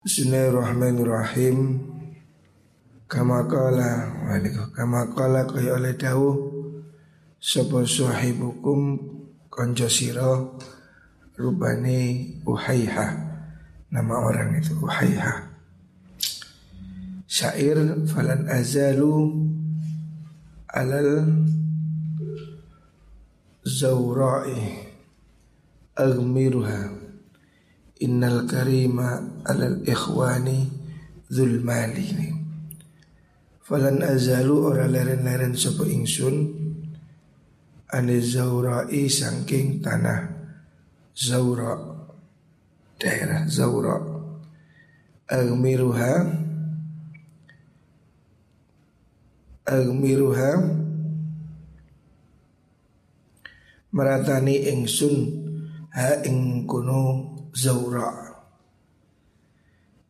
Bismillahirrahmanirrahim. Kama qala kama qala kaya oleh dawuh sapa sahibukum kanca sira rubani Uhaiha. Nama orang itu Uhaiha. Syair falan azalu alal zawra'i aghmiruha Innal karima alal ikhwani Dhul mali Falan azalu ora leren-leren sopo ingsun Ane zawra'i sangking tanah Zawra Daerah Zawra Agmiruha Agmiruha Meratani ingsun Ha ing Zaura.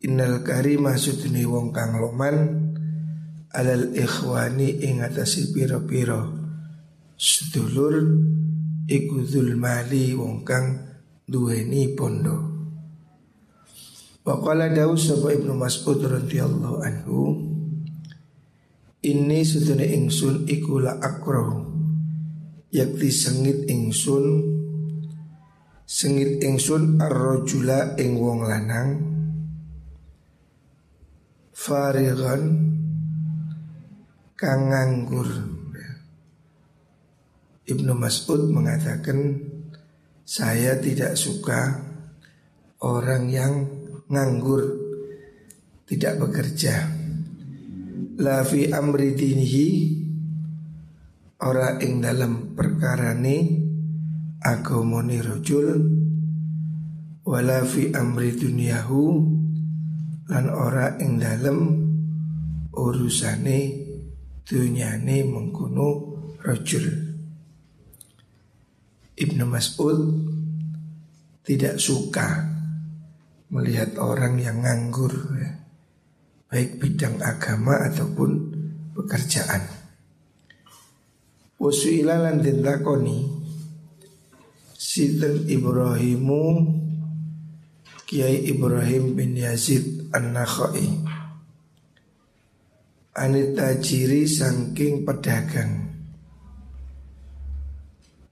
Innal karimah sudni wong kang loman Alal ikhwani ing atasi piro-piro Sedulur Iku mali wong kang duweni pondo. Waqala dawu sapa Ibnu Mas'ud radhiyallahu anhu Ini sedune ingsun iku la akrahu Yakti sengit ingsun Sengit ingsun ar-rajula ing wong lanang. Farigan Kang nganggur. Ibnu Mas'ud mengatakan Saya tidak suka Orang yang nganggur Tidak bekerja. La fi amri dinihi Ora ing dalam perkara ni agamane rajul wala fi amri dunyahu lan ora ing dalem urusane dunyane mengkono rajul Ibnu Mas'ud tidak suka melihat orang yang nganggur ya. baik bidang agama ataupun pekerjaan. Wasuila lan ditakoni Sinten Ibrahimu Kiai Ibrahim bin Yazid An-Nakhai. Anita ciri sangking pedagang.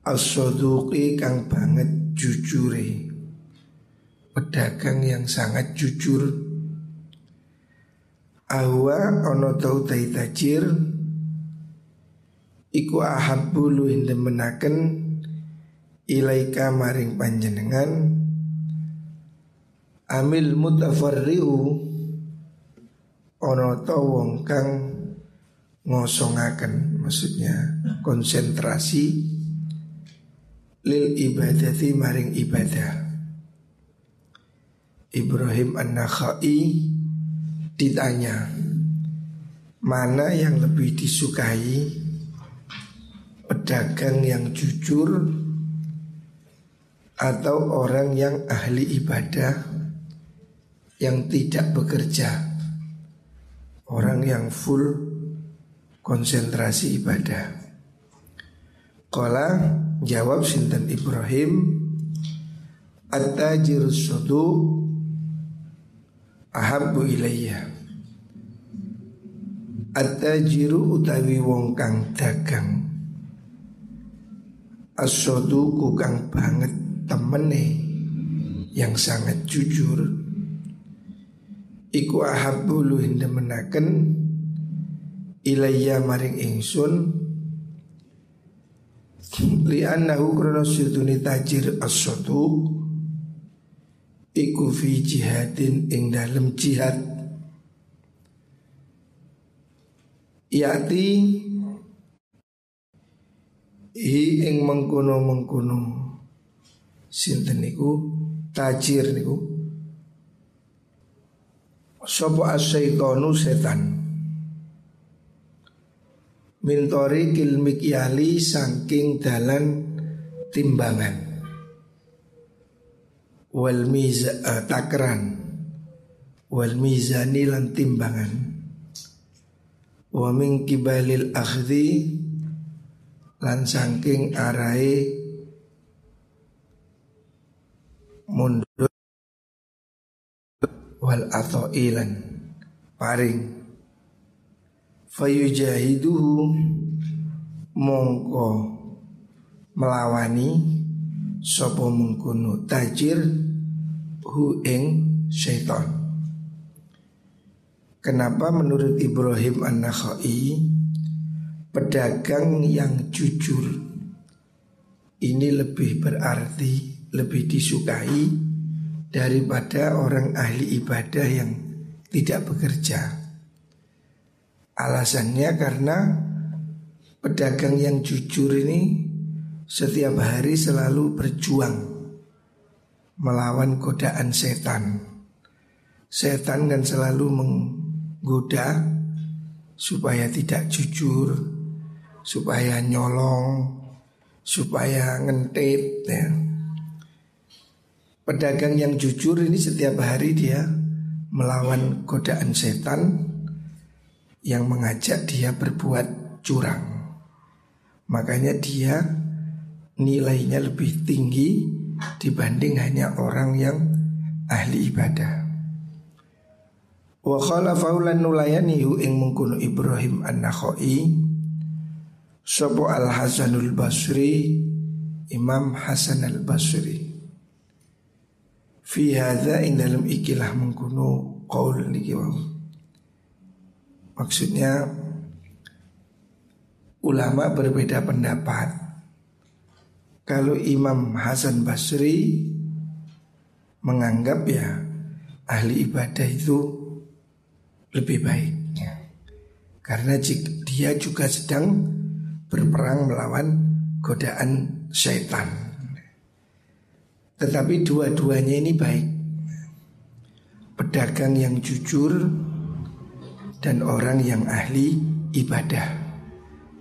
As-Soduqi kang banget jujure. Pedagang yang sangat jujur. Ahwa ono tau tajir. Iku ahabbu luhin demenaken ilaika maring panjenengan. Amil mutafarriu. Ono to wong kang ngosongaken maksudnya konsentrasi. Lil ibadati maring ibadah. Ibrahim An-Nakhai ditanya mana yang lebih disukai? Pedagang yang jujur atau orang yang ahli ibadah yang tidak bekerja, orang yang full konsentrasi ibadah. Kala jawab Sinten Ibrahim At-tajir sudu Ahabu ilayya. At-tajiru utawi wong kang dagang. As-sudu banget temene yang sangat jujur. Iku ahabbu luhin demenaken ilayya maring ingsun. Li annahu krono suduni tajir as iku fi jihadin ing dalem jihad. Yati hi ing mengkono-mengkono sinten niku? Tajir niku. Sapa asyaitonu setan? Mintori kilmik yali saking dalan timbangan. Wal miza uh, takran wal mizani lan timbangan. Wa min kibalil akhdhi lan saking arai mundur wal atau ilan paring. Fayujahiduhu mongko melawani sapa mengkono tajir hu ing syaitan. Kenapa menurut Ibrahim An-Nakhai Pedagang yang jujur Ini lebih berarti Lebih disukai Daripada orang ahli ibadah yang tidak bekerja Alasannya karena Pedagang yang jujur ini Setiap hari selalu berjuang Melawan godaan setan Setan kan selalu meng goda supaya tidak jujur, supaya nyolong, supaya ngentit ya. Pedagang yang jujur ini setiap hari dia melawan godaan setan yang mengajak dia berbuat curang. Makanya dia nilainya lebih tinggi dibanding hanya orang yang ahli ibadah. Wa khalafahu lan nulayanihu ing Ibrahim An-Nakhai Sopo Al-Hasanul Basri Imam Hasan Al-Basri Fi hadha ing dalam ikilah mengkuno qaul niki Maksudnya ulama berbeda pendapat. Kalau Imam Hasan Basri menganggap ya ahli ibadah itu lebih baik. Karena dia juga sedang berperang melawan godaan syaitan Tetapi dua-duanya ini baik. Pedagang yang jujur dan orang yang ahli ibadah.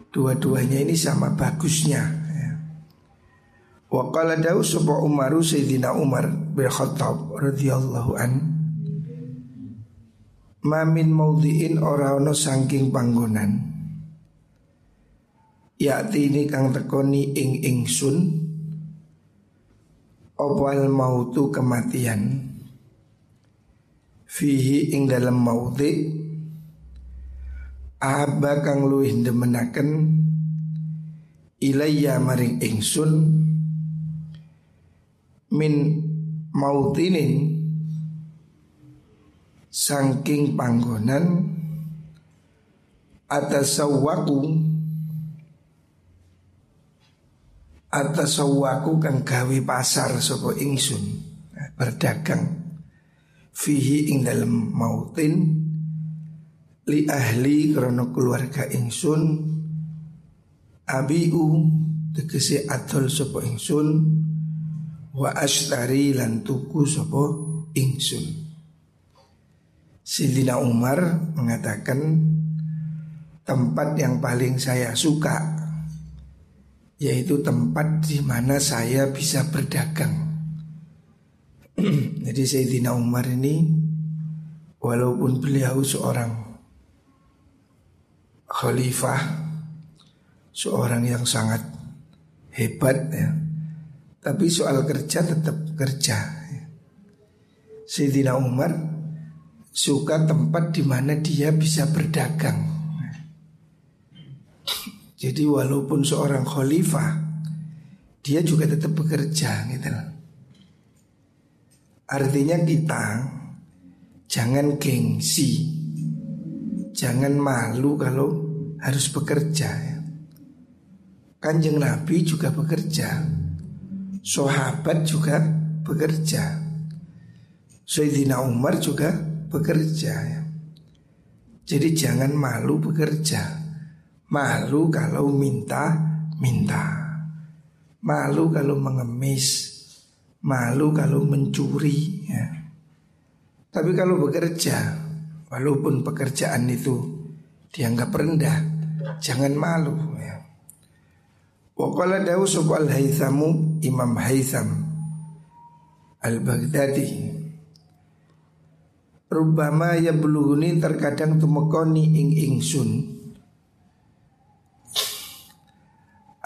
Dua-duanya ini sama bagusnya ya. Wa qala dawu Umaru Sayyidina Umar bin Khattab radhiyallahu anhu Mamin maudhi'in ora ono saking panggonan. Yakti ini kang tekoni ing ingsun Opal mautu kematian? Fihi ing dalam maudhi Aba kang luwih demenaken Ilayya maring ingsun. Min mautinin Sangking panggonan. Atasawaku Atasawaku kang gawe pasar sopo ingsun Berdagang Fihi ing dalam mautin Li ahli krono keluarga ingsun Abiu tegese atol sopo ingsun Wa ashtari lan tuku sopo ingsun. Sidina Umar mengatakan tempat yang paling saya suka yaitu tempat di mana saya bisa berdagang. Jadi Sayyidina Umar ini walaupun beliau seorang khalifah, seorang yang sangat hebat ya, tapi soal kerja tetap kerja. Sayyidina Umar suka tempat di mana dia bisa berdagang. Jadi walaupun seorang khalifah, dia juga tetap bekerja gitu Artinya kita jangan gengsi, jangan malu kalau harus bekerja. Ya. Kanjeng Nabi juga bekerja, sahabat juga bekerja, Sayyidina Umar juga bekerja ya. Jadi jangan malu bekerja. Malu kalau minta minta. Malu kalau mengemis. Malu kalau mencuri ya. Tapi kalau bekerja, walaupun pekerjaan itu dianggap rendah, jangan malu ya. Haythamu Imam Haytham Al-Baghdadi Rubama ya beluhuni terkadang tumekoni ing ingsun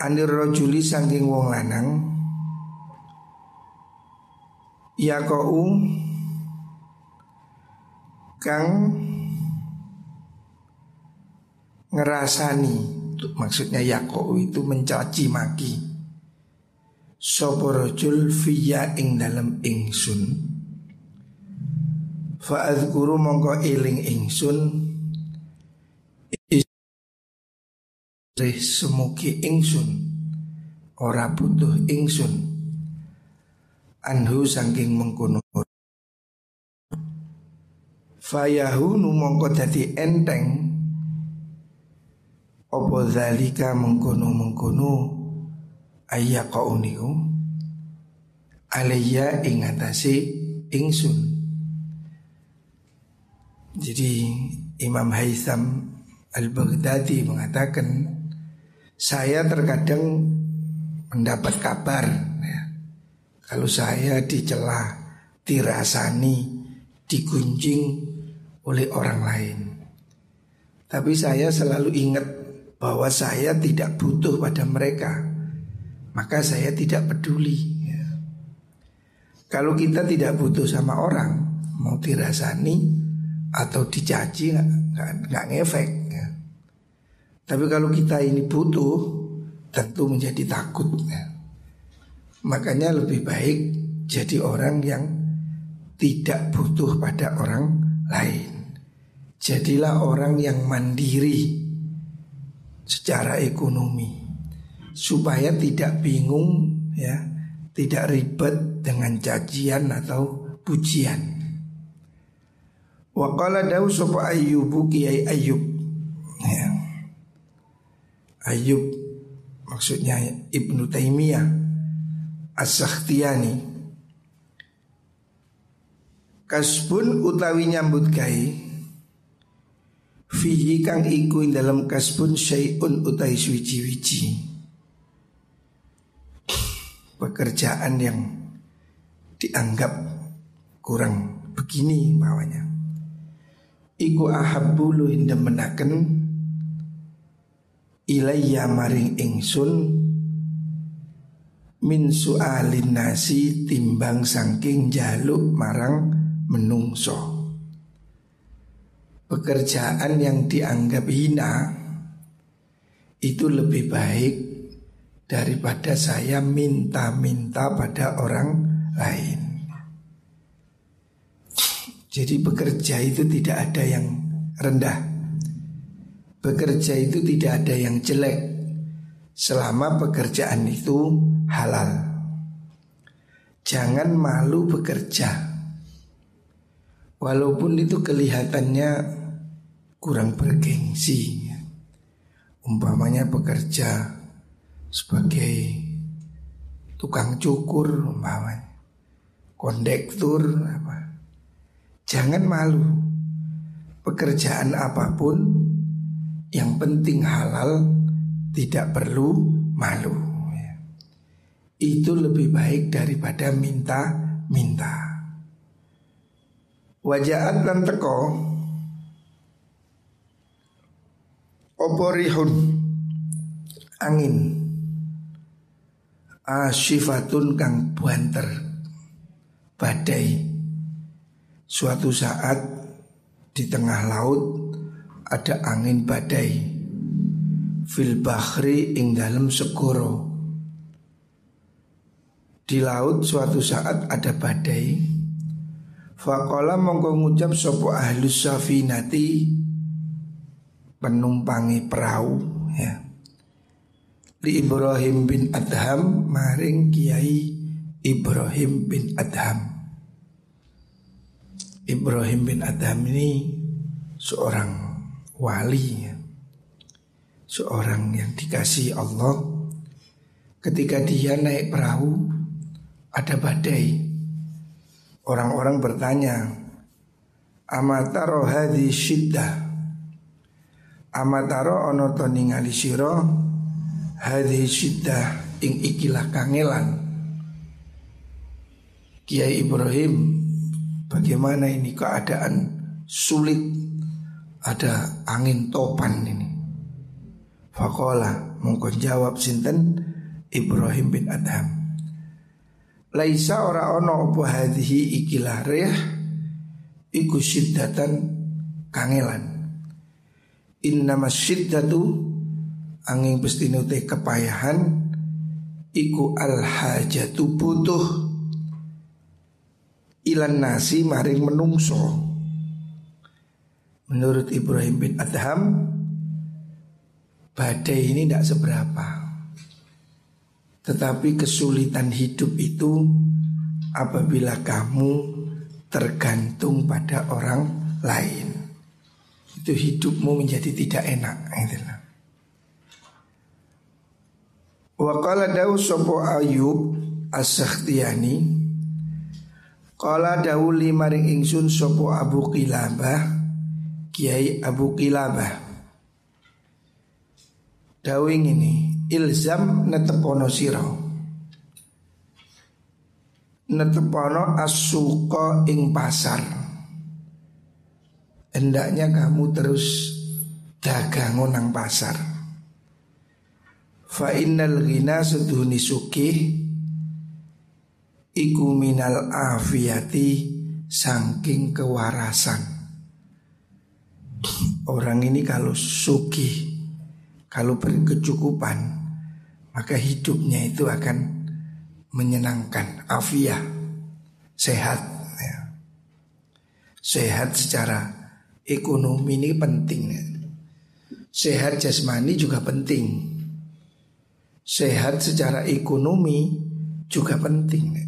Anir rojuli sangking wong lanang Ya kau kang ngerasani maksudnya yako itu mencaci maki. Soporojul fiya ing dalam ingsun? Faadkuru mongko iling ingsun semuki ingsun ora butuh ingsun. Anhu saking mengkono. Fayahunu mongko dadi enteng. Opo zalika mengkono-mengkono Ayya kauniku Alaya ingatasi ingsun. Jadi Imam Haytham Al-Baghdadi mengatakan Saya terkadang mendapat kabar ya, Kalau saya dicela, dirasani, digunjing oleh orang lain Tapi saya selalu ingat bahwa saya tidak butuh pada mereka, maka saya tidak peduli. Ya. Kalau kita tidak butuh sama orang, mau dirasani atau dicaci nggak ngefek. Ya. Tapi kalau kita ini butuh, tentu menjadi takut. Ya. Makanya lebih baik jadi orang yang tidak butuh pada orang lain. Jadilah orang yang mandiri secara ekonomi supaya tidak bingung ya, tidak ribet dengan cacian atau pujian. Wa qala dawu sapa Ayyubu Kiai Ayyub. Ya. Ayyub maksudnya Ibnu Taimiyah As-Sakhtiyani. Kasbun utawi nyambut gawe Fihi kang iku dalam kasbun syai'un utai suci-wici Pekerjaan yang dianggap kurang begini bawahnya Iku ahabbu lu menaken Ilayya maring ingsun Min su'alin nasi timbang sangking jaluk marang menungso pekerjaan yang dianggap hina itu lebih baik daripada saya minta-minta pada orang lain. Jadi bekerja itu tidak ada yang rendah. Bekerja itu tidak ada yang jelek selama pekerjaan itu halal. Jangan malu bekerja. Walaupun itu kelihatannya kurang bergengsi ya. Umpamanya bekerja sebagai tukang cukur umpamanya kondektur apa jangan malu pekerjaan apa pun yang penting halal tidak perlu malu. Itu lebih baik daripada minta-minta. Wajahat dan teko. Oporihun angin. Asyifatun kang buanter Badai. Suatu saat di tengah laut ada angin badai Fil bahri ing dalam segoro Di laut suatu saat ada badai Fakola mongko ngucap sopo ahlus safinati penumpangi perahu ya. Li Ibrahim bin Adham maring Kiai Ibrahim bin Adham. Ibrahim bin Adham ini seorang wali. Seorang yang dikasih Allah Ketika dia naik perahu Ada badai. Orang-orang bertanya Amataro hadhi syiddah? Amataro ono to ningali sira hadhi syiddah ing ikilah kangelan? Kiai Ibrahim bagaimana ini keadaan sulit ada angin topan ini. Fakola mongko jawab sinten? Ibrahim bin Adham. Laisa ora ono apa hadhi ikilah reh iku syiddatan kangelan. Innama syiddatu angin pestinute kepayahan iku al hajatu butuh. Ilan nasi maring menungso menurut Ibrahim bin Adham badai ini tidak seberapa. Tetapi kesulitan hidup itu apabila kamu tergantung pada orang lain. Itu hidupmu menjadi tidak enak itulah Wa qala dawu sopo Ayub As-Sakhtiyani Qala dawu limaring ingsun sopo Abu Qilabah Kiai Abu Qilabah Dawing ini ilzam netepono siro Netepono asuko ing pasar. Hendaknya kamu terus dagang nang pasar. Fa innal ghina seduhuni sukih Iku minal afiyati Sangking kewarasan Orang ini kalau sukih Kalau berkecukupan Maka hidupnya itu akan menyenangkan Afiyah Sehat ya. Sehat secara ekonomi ini penting ya. Sehat jasmani juga penting sehat secara ekonomi juga penting.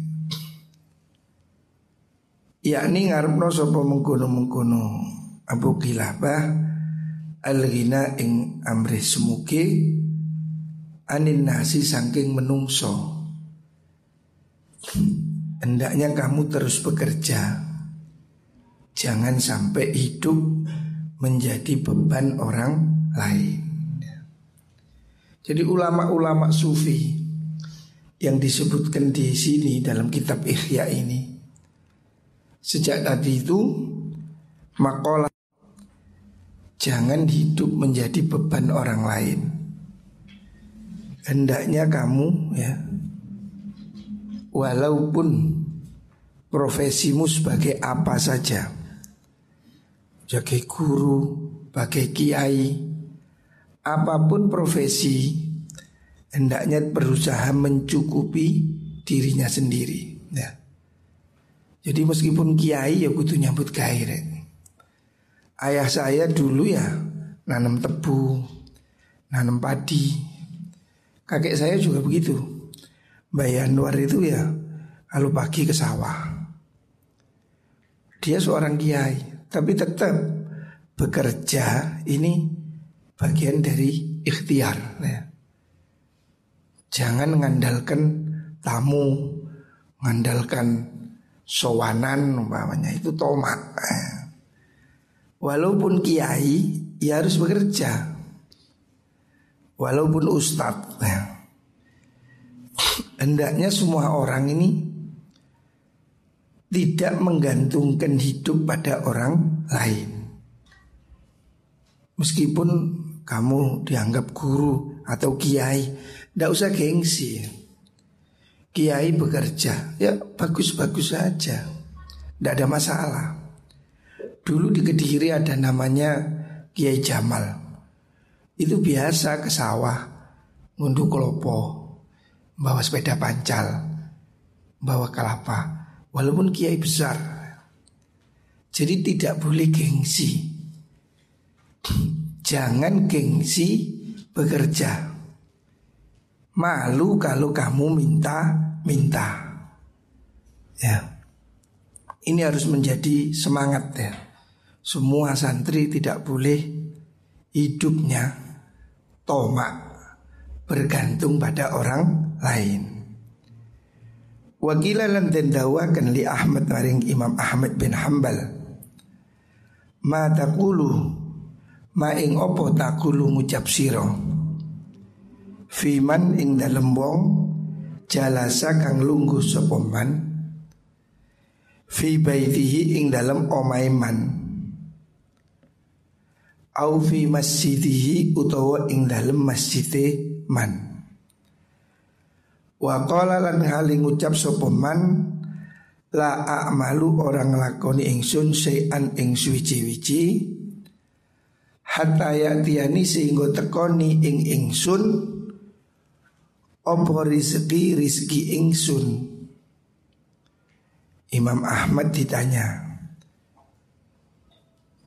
Yakni ngarepno sapa mengkono-mengkono Abu Kilabah al-ghina ing amri semuke anin nasi saking menungso. Hendaknya kamu terus bekerja. Jangan sampai hidup menjadi beban orang lain. Jadi ulama-ulama sufi yang disebutkan di sini dalam kitab Ihya ini sejak tadi itu makola jangan hidup menjadi beban orang lain. Hendaknya kamu ya walaupun profesimu sebagai apa saja sebagai guru, sebagai kiai, apa pun profesi hendaknya berusaha mencukupi dirinya sendiri. Ya. Jadi meskipun kiai ya kudu nyambut gairek. Ayah saya dulu ya nanam tebu, nanam padi. Kakek saya juga begitu. Mbak luar itu ya kalau pagi ke sawah. Dia seorang kiai, tapi tetap bekerja ini bagian dari ikhtiar ya. Jangan mengandalkan tamu, mengandalkan sowanan umpamanya itu tomat. Ya. Walaupun kiai, ya harus bekerja. Walaupun ustadz, ya. hendaknya semua orang ini tidak menggantungkan hidup pada orang lain. Meskipun kamu dianggap guru atau kiai, tidak usah gengsi. Kiai bekerja, ya bagus-bagus saja, tidak ada masalah. Dulu di Kediri ada namanya Kiai Jamal. Itu biasa ke sawah, ngunduh kelopo, bawa sepeda pancal, bawa kelapa, walaupun kiai besar. Jadi tidak boleh gengsi. Jangan gengsi bekerja. Malu kalau kamu minta-minta. Ya. Ini harus menjadi semangat ya. Semua santri tidak boleh hidupnya tomak bergantung pada orang lain. Wakilah lan dawakan li Ahmad maring Imam Ahmad bin Hambal. Ma taqulu Ma ing opo takulu ngucap siro Fiman ing dalem wong Jalasa kang lungguh sopoman Fi baitihi ing dalem omaiman Au fi masjidihi utawa ing dalem masjide man. Wa qala lan hali ngucap sopoman La a'malu orang lakoni ingsun sayan ing suwiji-wiji hatta ya'tiyani sehingga tekoni ing ingsun apa rizki rizki ingsun. Imam Ahmad ditanya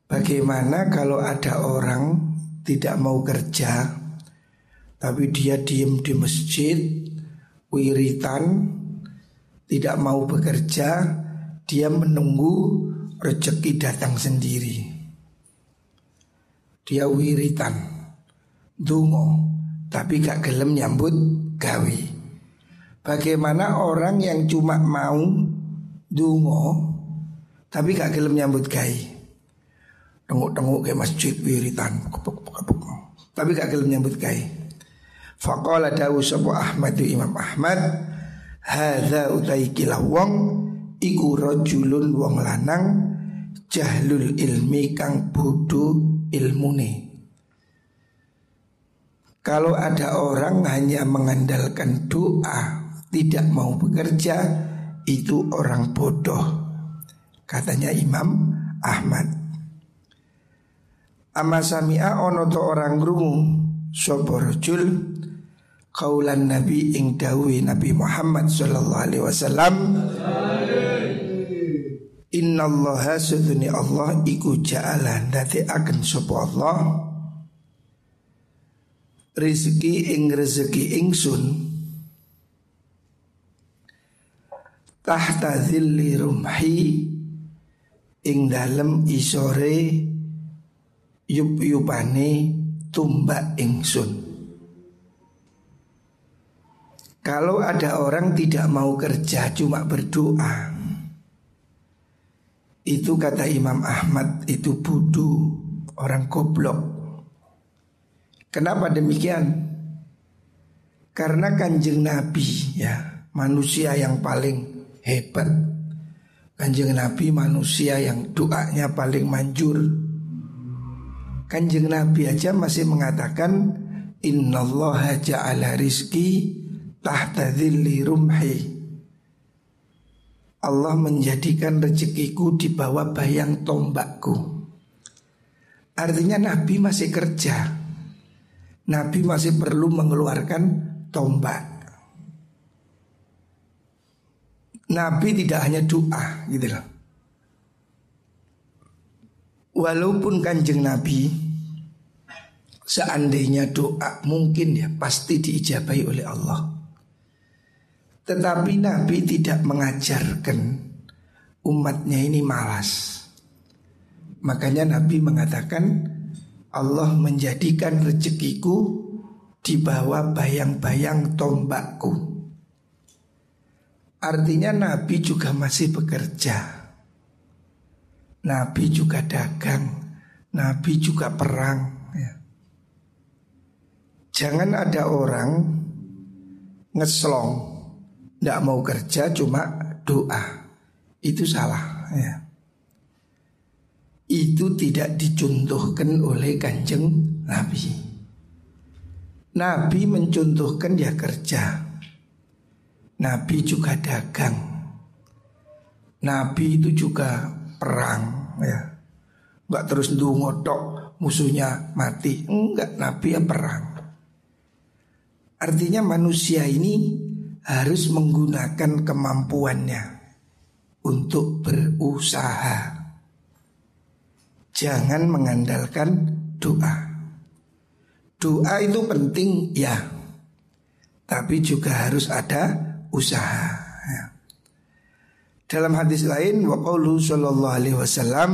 Bagaimana kalau ada orang tidak mau kerja Tapi dia diem di masjid Wiritan tidak mau bekerja, dia menunggu rezeki datang sendiri. Dia wiritan, dungo, tapi gak gelem nyambut gawe. Bagaimana orang yang cuma mau dungo, tapi gak gelem nyambut gawe. Tenguk-tenguk ke masjid wiritan, kepuk, kepuk, tapi gak gelem nyambut gawe. Faqala dawu sapa Ahmad Imam Ahmad Hadza utai kilah wong iku rajulun wong lanang jahlul ilmi kang bodoh ilmune. Kalau ada orang hanya mengandalkan doa, tidak mau bekerja, itu orang bodoh. Katanya Imam Ahmad. Amma sami'a ono to orang rungu rajul? Kaulan Nabi ing dawi Nabi Muhammad sallallahu alaihi wasallam Inna Allah suduni Allah iku ja'ala Dati akan sapa Allah. Rizki ing rezeki ingsun Tahta zilli rumhi Ing dalem isore Yup-yupane tumbak ingsun. Kalau ada orang tidak mau kerja cuma berdoa. Itu kata Imam Ahmad itu bodoh Orang goblok. Kenapa demikian? Karena kanjeng Nabi ya Manusia yang paling hebat. Kanjeng Nabi manusia yang doanya paling manjur Kanjeng Nabi aja masih mengatakan Innallaha ja'ala rizki tahta dhilli rumhi. Allah menjadikan rezekiku di bawah bayang tombakku. Artinya Nabi masih kerja. Nabi masih perlu mengeluarkan tombak. Nabi tidak hanya doa gitu loh Walaupun kanjeng Nabi Seandainya doa mungkin ya pasti diijabai oleh Allah tetapi Nabi tidak mengajarkan umatnya ini malas. Makanya Nabi mengatakan Allah menjadikan rezekiku di bawah bayang-bayang tombakku. Artinya Nabi juga masih bekerja. Nabi juga dagang. Nabi juga perang. Ya. Jangan ada orang ngeslong tidak mau kerja cuma doa Itu salah ya Itu tidak dicontohkan oleh kanjeng Nabi Nabi mencontohkan dia kerja Nabi juga dagang Nabi itu juga perang ya Enggak terus ngotok musuhnya mati Enggak, Nabi yang perang Artinya manusia ini harus menggunakan kemampuannya untuk berusaha. Jangan mengandalkan doa. Doa itu penting ya, tapi juga harus ada usaha. Dalam hadis lain, waqaulu sallallahu alaihi wasallam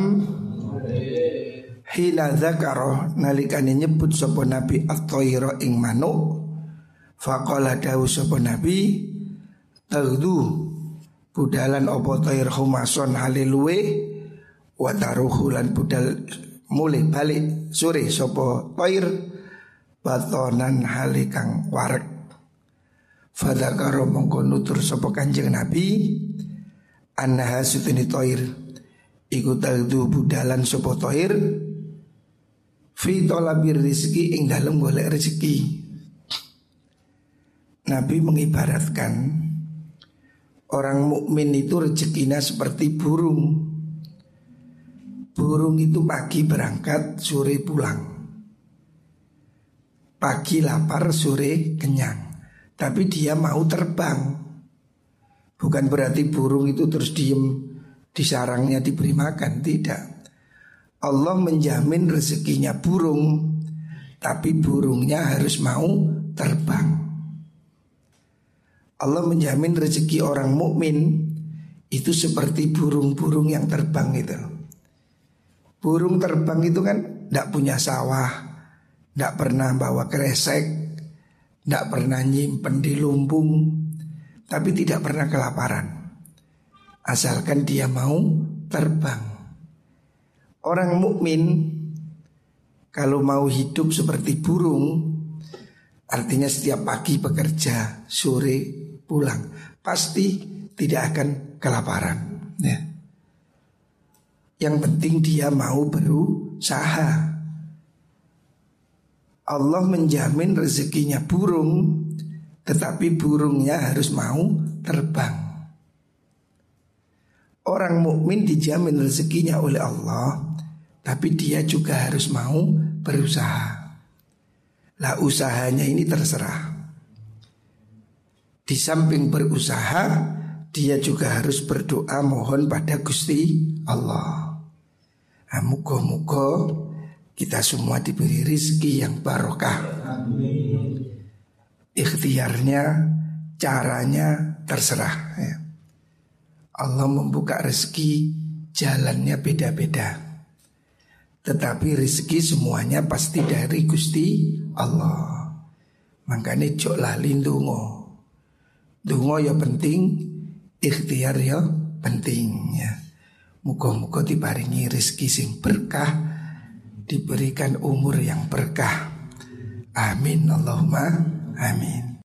hina dzakara nalikane nyebut sapa nabi at-tayra ing manuk. Faqala dawu sapa nabi Tagdu Budalan opo tair humason haliluwe Wataruhu lan budal mulai balik sore sopo tair Batonan halikang warek Fadakaro mongko nutur sopo kanjeng nabi Annaha sutini toir Iku tagdu budalan sopo toir Fi tolabir rizki ing dalem golek rezeki Nabi mengibaratkan Orang mukmin itu rezekinya seperti burung. Burung itu pagi berangkat, sore pulang. Pagi lapar, sore kenyang. Tapi dia mau terbang. Bukan berarti burung itu terus diem di sarangnya diberi makan, tidak. Allah menjamin rezekinya burung, tapi burungnya harus mau terbang. Allah menjamin rezeki orang mukmin itu seperti burung-burung yang terbang itu. Burung terbang itu kan tidak punya sawah, tidak pernah bawa kresek, tidak pernah nyimpen di lumbung, tapi tidak pernah kelaparan. Asalkan dia mau terbang. Orang mukmin kalau mau hidup seperti burung, artinya setiap pagi bekerja, sore pulang, pasti tidak akan kelaparan. Ya. Yang penting dia mau berusaha Allah menjamin rezekinya burung Tetapi burungnya harus mau terbang. Orang mukmin dijamin rezekinya oleh Allah Tapi dia juga harus mau berusaha. Lah usahanya ini terserah. Di samping berusaha Dia juga harus berdoa mohon pada Gusti Allah. Nah, muka-muka kita semua diberi rizki yang barokah. Ikhtiarnya, caranya terserah. Ya. Allah membuka rezeki jalannya beda-beda. Tetapi rezeki semuanya pasti dari Gusti Allah. Makanya jok lali dungo. Dungo ya penting, ikhtiar ya penting ya. Muka-muka diparingi rezeki sing berkah Diberikan umur yang berkah Amin Allahumma amin